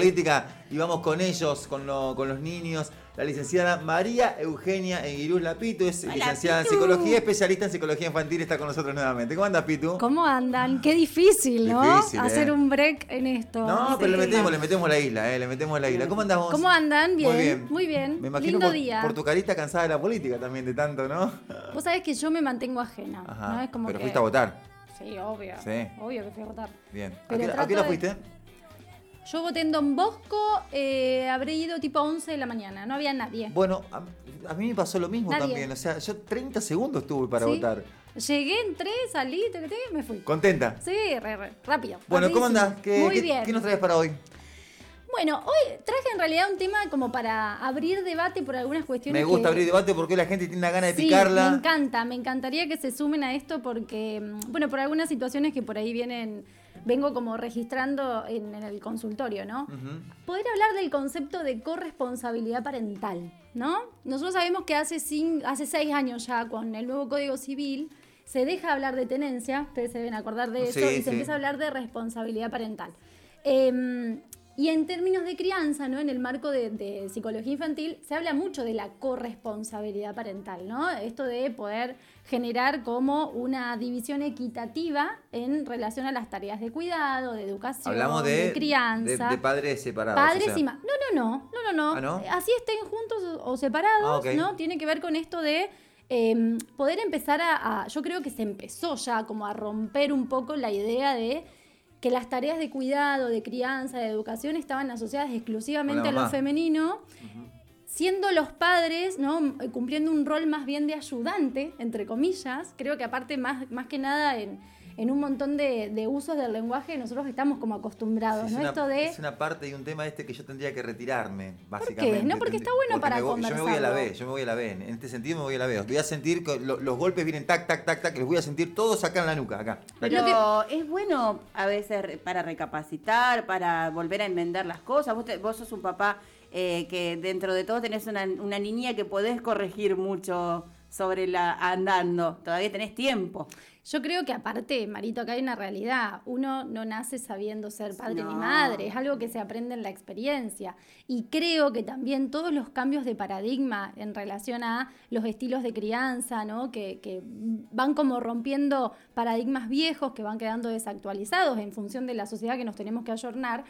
política y vamos con ellos, con, con los niños. La licenciada María Eugenia Eguiruz Lapito es licenciada en psicología, especialista en psicología infantil, está con nosotros nuevamente. ¿Cómo andas, Pitu? ¿Cómo andan? Qué difícil, ¿no? Hacer ¿eh? un break en esto. No, pero le metemos, le metemos la isla, ¿eh? Le metemos la isla. ¿Cómo andamos? ¿Cómo andan? Bien. Muy bien. Muy bien. Me imagino Lindo por, día. por tu carita cansada de la política también, de tanto, ¿no? Vos sabés que yo me mantengo ajena. Ajá. Es como pero que... fuiste a votar. Sí, obvio. Sí. Obvio que fui a votar. Bien. ¿A qué, ¿a qué hora fuiste? Yo voté en Don Bosco, eh, habré ido tipo 11 de la mañana, no había nadie. Bueno, a, mí me pasó lo mismo también, o sea, yo 30 segundos tuve para votar. Llegué, entré, salí, te, te, me fui. ¿Contenta? Sí, re, re, rápido. Bueno, ¿cómo andás? ¿Qué, Muy qué, bien. ¿Qué nos traes para hoy? Bueno, hoy traje en realidad un tema como para abrir debate por algunas cuestiones. Me gusta abrir debate porque la gente tiene una gana de sí, picarla. Me encanta, me encantaría que se sumen a esto porque, mm, bueno, por algunas situaciones que por ahí vienen, vengo como registrando en, el consultorio, ¿no? Poder hablar del concepto de corresponsabilidad parental, ¿no? Nosotros sabemos que hace, hace seis años ya, con el nuevo Código Civil, se deja hablar de tenencia, ustedes se deben acordar de eso, y se empieza a hablar de responsabilidad parental. Eh, y en términos de crianza, ¿no? en el marco de, psicología infantil, se habla mucho de la corresponsabilidad parental, ¿no? Esto de poder generar como una división equitativa en relación a las tareas de cuidado, de educación, Hablamos de, crianza. De, padres separados. Padres y. No, no, no, no, no, no. ¿Ah, Así estén juntos o separados, ah, ¿no? Tiene que ver con esto de em, poder empezar a, Yo creo que se empezó ya como a romper un poco la idea de que las tareas de cuidado, de crianza, de educación estaban asociadas exclusivamente a lo femenino, siendo los padres, ¿no? cumpliendo un rol más bien de ayudante, entre comillas, creo que aparte más, más que nada en en un montón de, usos del lenguaje nosotros estamos como acostumbrados, ¿no? Una, Esto de... Es una parte y un tema este que yo tendría que retirarme, básicamente. ¿Por qué? No, porque está bueno para Yo me voy a la B, yo me voy a la B. En este sentido me voy a la B. Voy a sentir que los golpes vienen tac, tac, tac, tac, que los voy a sentir todos acá en la nuca, acá. Pero es bueno a veces para recapacitar, para volver a enmendar las cosas. Vos, vos sos un papá eh, que dentro de todo tenés una, una niña que podés corregir mucho sobre la andando. Todavía tenés tiempo. Yo creo que aparte, Marito, acá hay una realidad. Uno no nace sabiendo ser padre ni madre, es algo que se aprende en la experiencia. Y creo que también todos los cambios de paradigma en relación a los estilos de crianza, ¿no? que, que van como rompiendo paradigmas viejos, que van quedando desactualizados en función de la sociedad que nos tenemos que ayornar,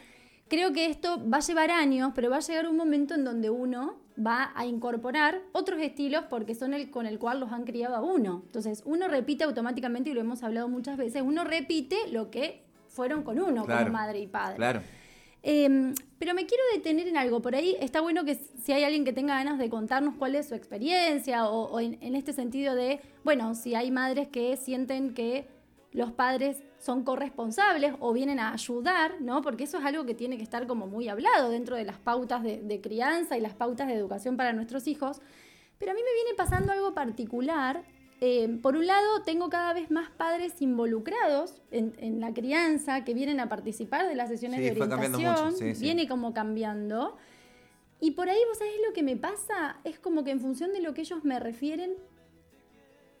creo que esto va a llevar años, pero va a llegar un momento en donde uno va a incorporar otros estilos porque son el con el cual los han criado a uno. Entonces, uno repite automáticamente, y lo hemos hablado muchas veces, uno repite lo que fueron con uno como madre y padre. Claro. Em, pero me quiero detener en algo. Por ahí está bueno que si hay alguien que tenga ganas de contarnos cuál es su experiencia o, en este sentido de, bueno, si hay madres que sienten que los padres son corresponsables o vienen a ayudar, ¿no? Porque eso es algo que tiene que estar como muy hablado dentro de las pautas de, crianza y las pautas de educación para nuestros hijos. Pero a mí me viene pasando algo particular. Eh, por un lado, tengo cada vez más padres involucrados en, la crianza que vienen a participar de las sesiones de orientación. Viene como cambiando. Y por ahí, vos sabés lo que me pasa, es como que en función de lo que ellos me refieren,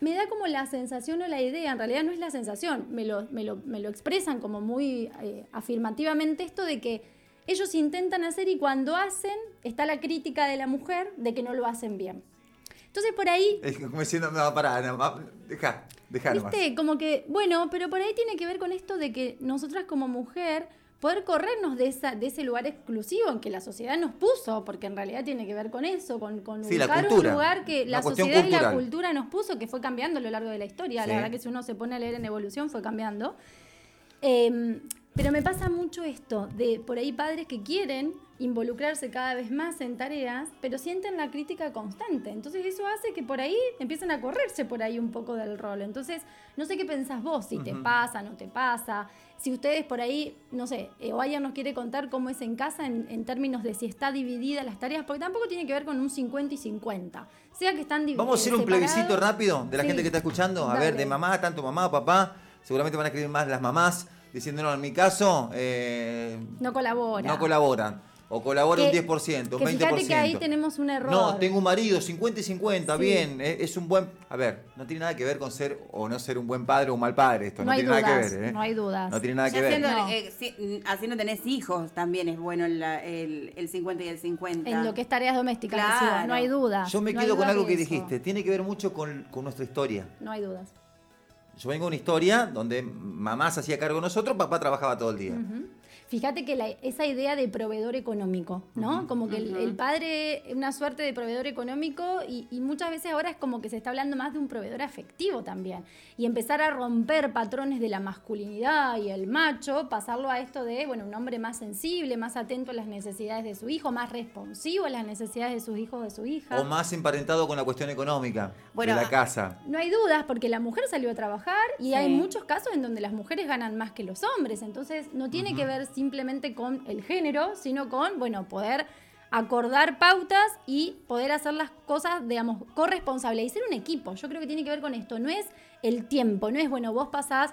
me da como la sensación o la idea, en realidad no es la sensación, me lo, me lo, expresan como muy eh, afirmativamente esto de que ellos intentan hacer y cuando hacen está la crítica de la mujer de que no lo hacen bien. Entonces por ahí... Es como diciendo, no, pará, no, deja, deja ¿Viste? Como que, bueno, pero por ahí tiene que ver con esto de que nosotras como mujer poder corrernos de, esa, de ese lugar exclusivo en que la sociedad nos puso, porque en realidad tiene que ver con eso, con, con buscar un lugar que la sociedad y la cultura nos puso, que fue cambiando a lo largo de la historia. La verdad que si uno se pone a leer en evolución fue cambiando. Em, pero me pasa mucho esto, de por ahí padres que quieren involucrarse cada vez más en tareas, pero sienten la crítica constante. Entonces eso hace que por ahí empiecen a correrse por ahí un poco del rol. Entonces, no sé qué pensás vos, si te pasa, no te pasa, si ustedes por ahí, no sé, eh, o alguien nos quiere contar cómo es en casa en, términos de si está dividida las tareas, porque tampoco tiene que ver con un 50 y 50. Sea que están divididos. Vamos a hacer un plebiscito rápido de la gente que está escuchando. A ver, de mamá, tanto mamá, papá. Seguramente van a escribir más las mamás diciendo, no, en mi caso... Eh, no colabora. No colaboran. O colabora un Que- 10%, un que 20%. fíjate que ahí tenemos un error. No, tengo un marido, 50 y 50, Sí. bien. Es, es un buen. A ver, no tiene nada que ver con ser o no ser un buen padre o un mal padre. Esto no, No tiene nada que ver. ¿eh? no hay dudas. No tiene nada Ya que ver. No. eh, si- haciendo tenés hijos también es bueno el, el 50 y el 50. En lo que es tareas domésticas, Claro. decimos, no hay duda. Yo me no quedo con algo que eso. dijiste. Tiene que ver mucho con, con nuestra historia. No hay dudas. Yo vengo de una historia donde mamá se hacía cargo de nosotros, papá trabajaba todo el día. Ujú. Fíjate que la- esa idea de proveedor económico, ¿no? Como que el, el padre, una suerte de proveedor económico y, y muchas veces ahora es como que se está hablando más de un proveedor afectivo también. Y empezar a romper patrones de la masculinidad y el macho, pasarlo a esto de, bueno, un hombre más sensible, más atento a las necesidades de su hijo, más responsivo a las necesidades de sus hijos o de su hija. O más emparentado con la cuestión económica Bueno, de la casa. No hay dudas porque la mujer salió a trabajar y Sí. hay muchos casos en donde las mujeres ganan más que los hombres. Entonces no tiene que ver simplemente con el género, sino con, bueno, poder acordar pautas y poder hacer las cosas, digamos, corresponsables y ser un equipo. Yo creo que tiene que ver con esto. No es el tiempo, no es, bueno, vos pasás...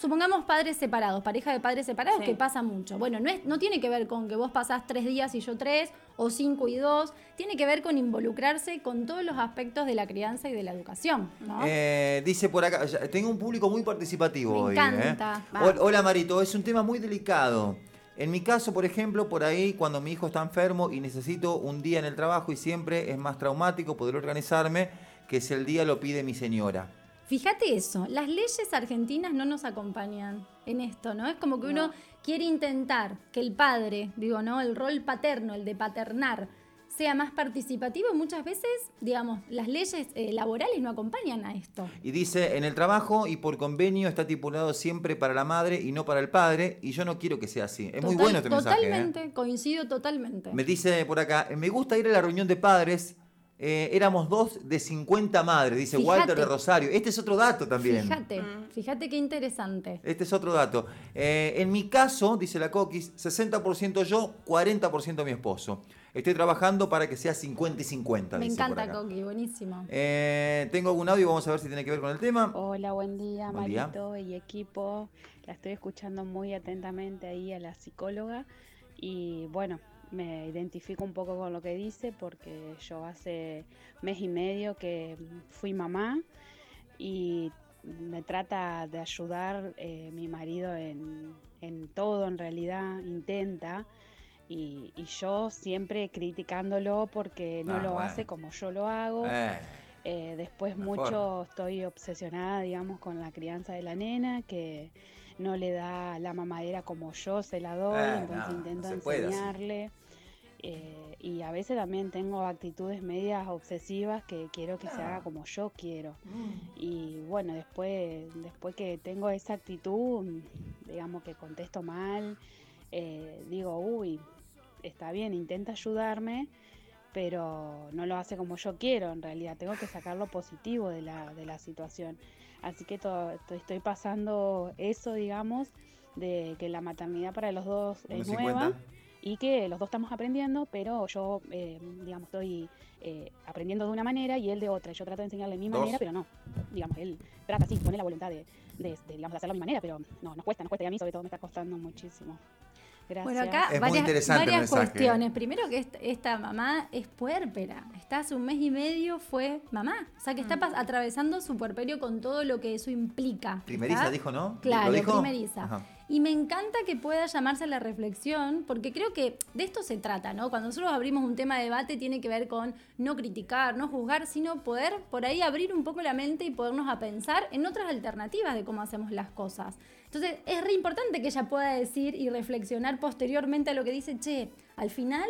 Supongamos padres separados, pareja de padres separados, Sí. que pasa mucho. Bueno, no, es, no tiene que ver con que vos pasás tres días y yo tres, o cinco y dos. Tiene que ver con involucrarse con todos los aspectos de la crianza y de la educación. ¿no? Eh, dice por acá, tengo un público muy participativo Me hoy. encanta. ¿eh? Hola Marito, es un tema muy delicado. En mi caso, por ejemplo, por ahí cuando mi hijo está enfermo y necesito un día en el trabajo y siempre es más traumático poder organizarme que si el día lo pide mi señora. Fíjate eso, las leyes argentinas no nos acompañan en esto, ¿no? Es como que uno quiere intentar que el padre, digo, ¿no? El rol paterno, el de paternar, sea más participativo muchas veces, digamos, las leyes eh, laborales no acompañan a esto. Y dice, en el trabajo y por convenio está tipulado siempre para la madre y no para el padre, y yo no quiero que sea así. Es muy bueno este mensaje. ¿eh? Totalmente, coincido totalmente. Me dice por acá, me gusta ir a la reunión de padres. Eh, éramos dos de 50 madres, dice Fíjate. Walter de Rosario. Este es otro dato también. Fíjate, fíjate qué interesante. Este es otro dato. Eh, en mi caso, dice la Coquis, 60% yo, 40% mi esposo. Estoy trabajando para que sea 50 y 50. Me dice encanta. Coqui, buenísimo. Eh, tengo algún audio, vamos a ver si tiene que ver con el tema. Hola, buen día, Buen día. Marito y equipo. La estoy escuchando muy atentamente ahí a la psicóloga y bueno, me identifico un poco con lo que dice porque yo hace mes y medio que fui mamá y me trata de ayudar eh, mi marido en, en todo, en realidad intenta. Y, y yo siempre criticándolo porque no Ah, lo bueno. hace como yo lo hago. Eh, Eh, después Mejor. mucho estoy obsesionada, digamos, con la crianza de la nena, que no le da la mamadera como yo se la doy, Eh, entonces no, intento no se puede así. Eh, y a veces también tengo actitudes medias obsesivas que quiero que se Ah. haga como yo quiero. Y bueno, después, después que tengo esa actitud, digamos que contesto mal, eh, digo, uy, está bien, intenta ayudarme, pero no lo hace como yo quiero en realidad. Tengo que sacar lo positivo de la, de la situación. Así que to- to- estoy pasando eso, digamos, de que la maternidad para los dos es 50. nueva y que los dos estamos aprendiendo, pero yo, eh, digamos, estoy eh, aprendiendo de una manera y él de otra. Yo trato de enseñarle mi Dos. manera, pero no. Digamos, él trata así, pone la voluntad de, de, de, digamos, de hacerlo a mi manera, pero no, nos cuesta, nos cuesta y a mí sobre todo me está costando muchísimo. Gracias. Bueno, acá Es muy varias, varias cuestiones. Primero que esta, esta mamá es puérpera. Está hace un mes y medio, fue mamá. O sea, que está atravesando su puerperio con todo lo que eso implica. Primeriza ¿está? dijo, ¿no? Claro, ¿Lo dijo? primeriza. Ajá. Y me encanta que pueda llamarse a la reflexión, porque creo que de esto se trata, ¿no? Cuando nosotros abrimos un tema de debate tiene que ver con no criticar, no juzgar, sino poder por ahí abrir un poco la mente y podernos a pensar en otras alternativas de cómo hacemos las cosas. Entonces es re importante que ella pueda decir y reflexionar posteriormente a lo que dice, che, al final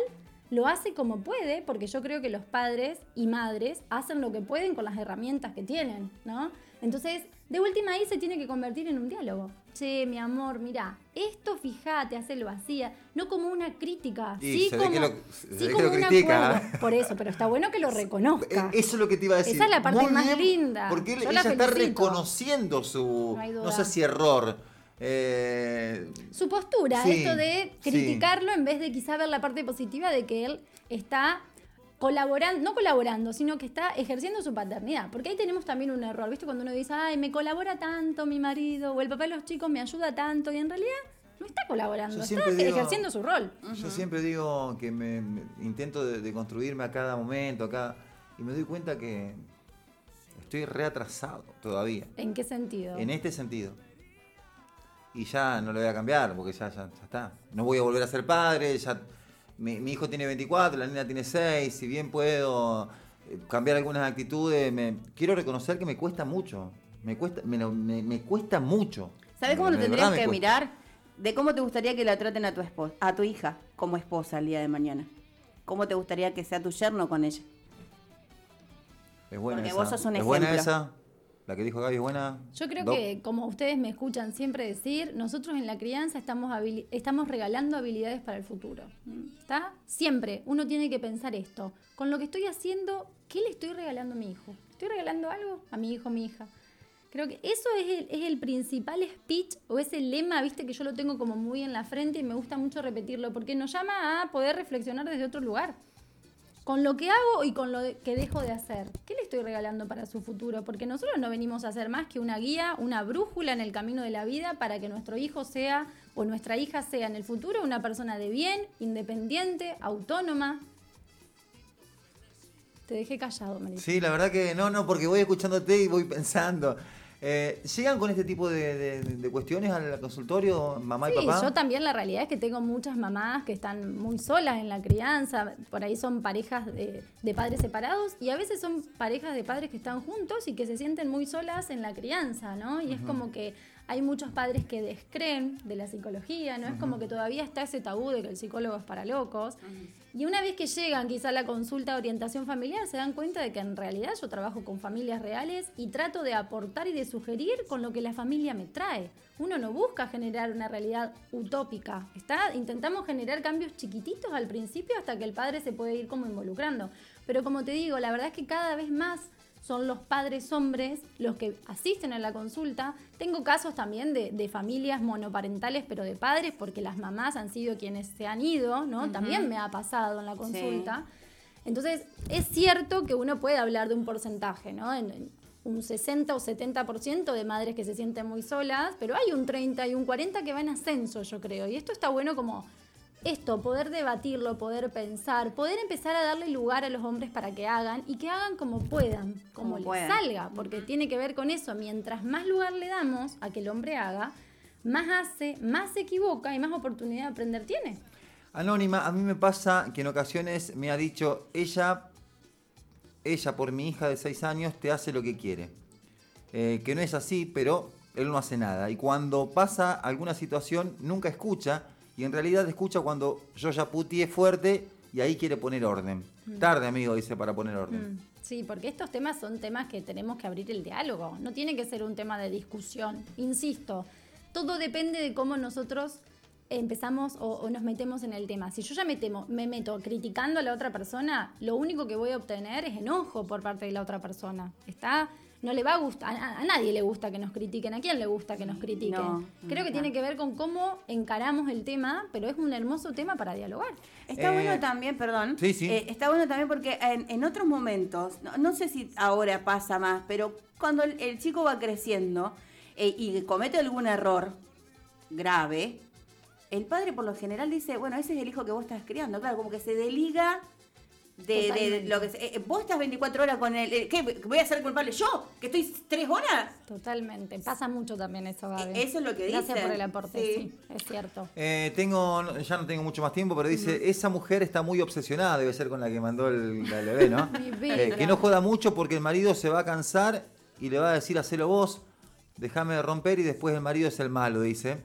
lo hace como puede, porque yo creo que los padres y madres hacen lo que pueden con las herramientas que tienen, ¿no? Entonces, de última ahí se tiene que convertir en un diálogo. Che, mi amor, mira, esto fíjate, hacelo así, no como una crítica, sí se ve como, que lo- sí ve que como lo un critica. acuerdo. Por eso, pero está bueno que lo reconozca. Eh, Eso es lo que te iba a decir. Esa es la parte Muy más bien, linda. Porque él- ella está reconociendo su, No sé si error. eh, su postura, Sí, esto de sí. criticarlo en vez de quizá ver la parte positiva de que él está colaborando, no colaborando, sino que está ejerciendo su paternidad. Porque ahí tenemos también un error, ¿viste? Cuando uno dice, ay, me colabora tanto mi marido, o el papá de los chicos me ayuda tanto, y en realidad no está colaborando, está digo- ejerciendo su rol. Yo siempre digo que me, me- intento de, de construirme a cada momento, a cada, y me doy cuenta que estoy reatrasado todavía, ¿En qué sentido? en este sentido. Y ya no lo voy a cambiar, porque ya, ya, ya está. No voy a volver a ser padre, ya mi, mi hijo tiene 24, la niña tiene 6, si bien puedo eh, cambiar algunas actitudes, me, quiero reconocer que me cuesta mucho. Me cuesta, me, me- me cuesta mucho. ¿Sabes cómo lo tendrías que mirar? De cómo te gustaría que la traten a tu esposa, a tu hija como esposa el día de mañana. ¿Cómo te gustaría que sea tu yerno con ella? Es buena Porque esa. vos sos un ¿Es buena esa? La que dijo Gaby es buena. Yo creo Doc. que, como ustedes me escuchan siempre decir, nosotros en la crianza estamos, habili- estamos regalando habilidades para el futuro. ¿Está? Siempre uno tiene que pensar esto. Con lo que estoy haciendo, ¿qué le estoy regalando a mi hijo? ¿Estoy regalando algo a mi hijo, a mi hija? Creo que eso es el, es el principal speech o ese lema, viste, que yo lo tengo como muy en la frente y me gusta mucho repetirlo, porque nos llama a poder reflexionar desde otro lugar con lo que hago y con lo que dejo de hacer. ¿Qué le estoy regalando para su futuro? Porque nosotros no venimos a hacer más que una guía, una brújula en el camino de la vida para que nuestro hijo sea o nuestra hija sea en el futuro una persona de bien, independiente, autónoma. Te dejé callado, Marisa. Sí, la verdad que no, no, porque voy escuchándote y voy pensando. Eh, ¿Llegan con este tipo de, de- de cuestiones al consultorio, mamá y Sí, papá? yo también la realidad es que tengo muchas mamás que están muy solas en la crianza, por ahí son parejas de, de padres separados y a veces son parejas de padres que están juntos y que se sienten muy solas en la crianza, ¿no? Y es como que hay muchos padres que descreen de la psicología, ¿no? Es como que todavía está ese tabú de que el psicólogo es para locos. Y una vez que llegan quizá a la consulta de orientación familiar, se dan cuenta de que en realidad yo trabajo con familias reales y trato de aportar y de sugerir con lo que la familia me trae. Uno no busca generar una realidad utópica, está intentamos generar cambios chiquititos al principio hasta que el padre se puede ir como involucrando. Pero como te digo, la verdad es que cada vez más son los padres hombres los que asisten a la consulta. Tengo casos también de, de familias monoparentales, pero de padres, porque las mamás han sido quienes se han ido, ¿no? También me ha pasado en la consulta. Entonces, es cierto que uno puede hablar de un porcentaje, ¿no? En- en un 60 o 70% de madres que se sienten muy solas, pero hay un 30 y un 40 que va en ascenso, yo creo. Y esto está bueno como esto, poder debatirlo, poder pensar, poder empezar a darle lugar a los hombres para que hagan y que hagan como puedan, como, Como les puedan. salga, porque tiene que ver con eso. Mientras más lugar le damos a que el hombre haga, más hace, más se equivoca y más oportunidad de aprender tiene. Anónima, a mí me pasa que en ocasiones me ha dicho, ella, ella por mi hija de 6 años te hace lo que quiere. Eh, que no es así, pero él no hace nada. Y cuando pasa alguna situación, nunca escucha. Y en realidad escucha cuando yo ya putié fuerte y ahí quiere poner orden. Tarde, amigo, dice, para poner orden. Mm, Sí, porque estos temas son temas que tenemos que abrir el diálogo. No tiene que ser un tema de discusión. Insisto, todo depende de cómo nosotros empezamos o, o nos metemos en el tema. Si yo ya me, temo- me meto criticando a la otra persona, lo único que voy a obtener es enojo por parte de la otra persona. ¿Está? No le va a gustar, a, a nadie le gusta que nos critiquen. ¿A quién le gusta que nos critiquen? No, Creo que no. tiene que ver con cómo encaramos el tema, pero es un hermoso tema para dialogar. Está Eh, bueno también, perdón. sí, sí. eh, está bueno también porque en, en otros momentos, no, no sé si ahora pasa más, pero cuando el, el chico va creciendo eh, y comete algún error grave, el padre por lo general dice, bueno, ese es el hijo que vos estás criando. Claro, como que se deliga de, de lo que... se- eh, vos estás 24 horas con él. eh, ¿Qué? ¿Voy a ser culpable yo? ¿Que estoy tres horas? Totalmente. Pasa mucho también eso, Gaby. Eh, eso es lo que Gracias dicen. por el aporte, Sí. sí, es cierto. Eh, tengo, ya no tengo mucho más tiempo, pero dice, esa mujer está muy obsesionada, debe ser con la que mandó el, la LB, ¿no? Eh, que no joda mucho porque el marido se va a cansar y le va a decir, hacelo vos, déjame de romper y después el marido es el malo, dice.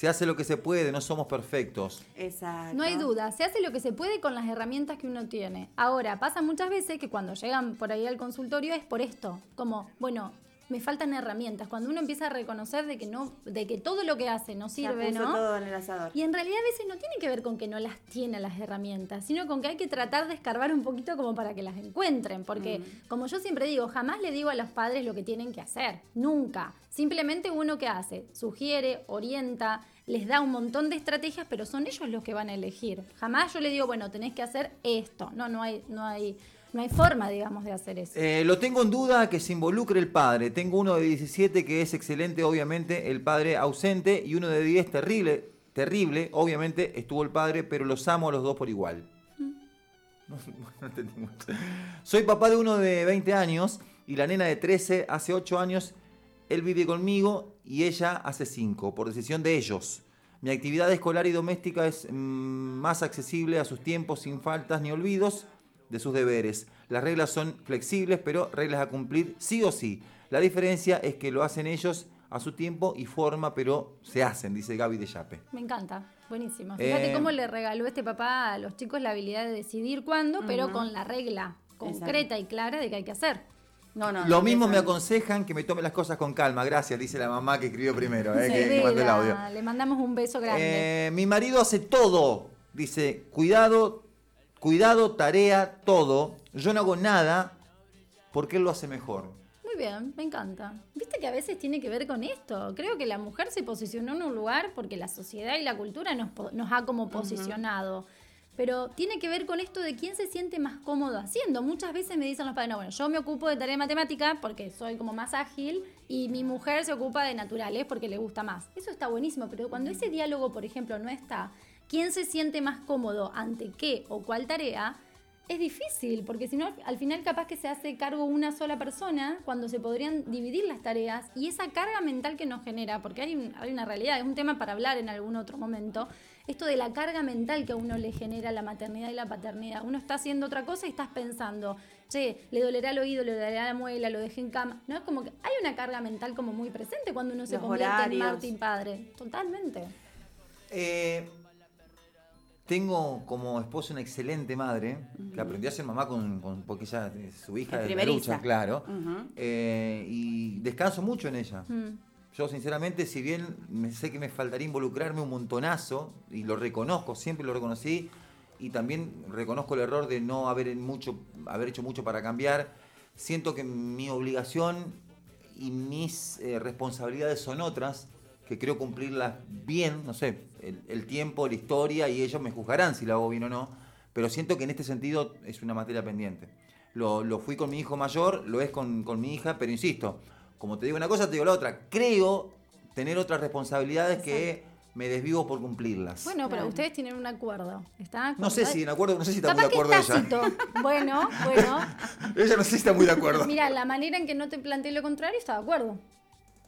Se hace lo que se puede, no somos perfectos. Exacto. No hay duda, se hace lo que se puede con las herramientas que uno tiene. Ahora, pasa muchas veces que cuando llegan por ahí al consultorio es por esto, como, bueno, me faltan herramientas. Cuando uno empieza a reconocer de que no, de que todo lo que hace no sirve, ¿no? todo en el asador. Y en realidad a veces no tiene que ver con que no las tiene las herramientas, sino con que hay que tratar de escarbar un poquito como para que las encuentren. Porque, como yo siempre digo, jamás le digo a los padres lo que tienen que hacer. Nunca. Simplemente uno que hace, sugiere, orienta, les da un montón de estrategias, pero son ellos los que van a elegir. Jamás yo le digo, bueno, tenés que hacer esto. No, no hay, no hay, no hay forma, digamos, de hacer eso. Eh, lo tengo en duda que se involucre el padre. Tengo uno de 17 que es excelente, obviamente, el padre ausente, y uno de 10 terrible, terrible, obviamente estuvo el padre, pero los amo a los dos por igual. No, no entendí mucho. Soy papá de uno de 20 años y la nena de 13 hace 8 años. Él vive conmigo y ella hace 5, por decisión de ellos. Mi actividad escolar y doméstica es mm, más accesible a sus tiempos sin faltas ni olvidos de sus deberes. Las reglas son flexibles, pero reglas a cumplir sí o sí. La diferencia es que lo hacen ellos a su tiempo y forma, pero se hacen, dice Gaby de Yape. Me encanta, buenísimo. Fíjate Eh, cómo le regaló este papá a los chicos la habilidad de decidir cuándo, pero con la regla concreta y clara de que hay que hacer. No, no. Lo no, mismo me aconsejan que me tome las cosas con calma. Gracias, dice la mamá que escribió primero, eh, que- que, mandó el audio. Le mandamos un beso grande. Eh, mi marido hace todo. Dice, cuidado, cuidado, tarea, todo. Yo no hago nada porque él lo hace mejor. Muy bien, me encanta. Viste que a veces tiene que ver con esto. Creo que la mujer se posicionó en un lugar porque la sociedad y la cultura nos, nos ha como posicionado. Pero tiene que ver con esto de quién se siente más cómodo haciendo. Muchas veces me dicen los padres, no, bueno, yo me ocupo de tarea de matemática porque soy como más ágil y mi mujer se ocupa de naturales porque le gusta más. Eso está buenísimo, pero cuando ese diálogo, por ejemplo, no está, ¿quién se siente más cómodo ante qué o cuál tarea? Es difícil, porque si no, al final capaz que se hace cargo una sola persona cuando se podrían dividir las tareas y esa carga mental que nos genera, porque hay, un- hay una realidad, es un tema para hablar en algún otro momento, esto de la carga mental que a uno le genera la maternidad y la paternidad. Uno está haciendo otra cosa y estás pensando, che, le dolerá el oído, le dolerá la muela, lo dejé en cama. No es como que hay una carga mental como muy presente cuando uno se Los convierte en horarios. Martín padre. Totalmente. Eh, tengo como esposa una excelente madre que aprendió a ser mamá con, con- porque ella es su hija Es lucha, claro. Eh, y descanso mucho en ella. Mm. Yo sinceramente, si bien me sé que me faltaría involucrarme un montonazo, y lo reconozco, siempre lo reconocí, y también reconozco el error de no haber, mucho, haber hecho mucho para cambiar, siento que mi obligación y mis eh, responsabilidades son otras, que creo cumplirlas bien, no sé, el, el tiempo, la historia, y ellos me juzgarán si lo hago bien o no, pero siento que en este sentido es una materia pendiente. Lo, lo fui con mi hijo mayor, lo es con, con mi hija, pero insisto, como te digo una cosa, te digo la otra. Creo tener otras responsabilidades que me desvivo por cumplirlas. Bueno, pero ustedes tienen un acuerdo. ¿Está? no sé si en acuerdo, no sé si está muy de acuerdo ella. Bueno, bueno. Ella no sé si está muy de acuerdo. Mira, la manera en que no te planteé lo contrario está de acuerdo.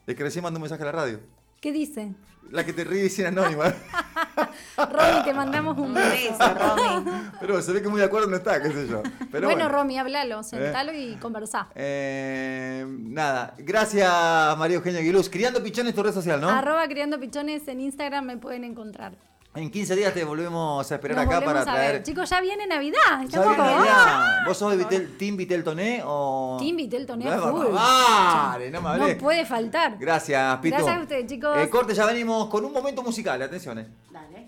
Es que recién mandó un mensaje a la radio. ¿Qué dice? La que te ríe sin anónima. Romy, te mandamos un beso. Romy. Pero se ve que muy de acuerdo no está, qué sé yo. Pero bueno, bueno, Romy, háblalo, sentalo y conversá. Eh, nada, gracias María Eugenia Aguiluz. Criando Pichones, tu red social, ¿no? Arroba Criando Pichones en Instagram me pueden encontrar. En 15 días te volvemos a esperar Nos acá para a ver. traer. Chicos, ya viene Navidad. ¿Ya viene Navidad? ¿Vos sos de Vitel- Team Vitel Toné o...? Team Vitel Toné No, full. Vale, no me hablé. No puede faltar. Gracias, Pitu. Gracias a ustedes, chicos. Eh, corte, ya venimos con un momento musical, atención. eh. Dale.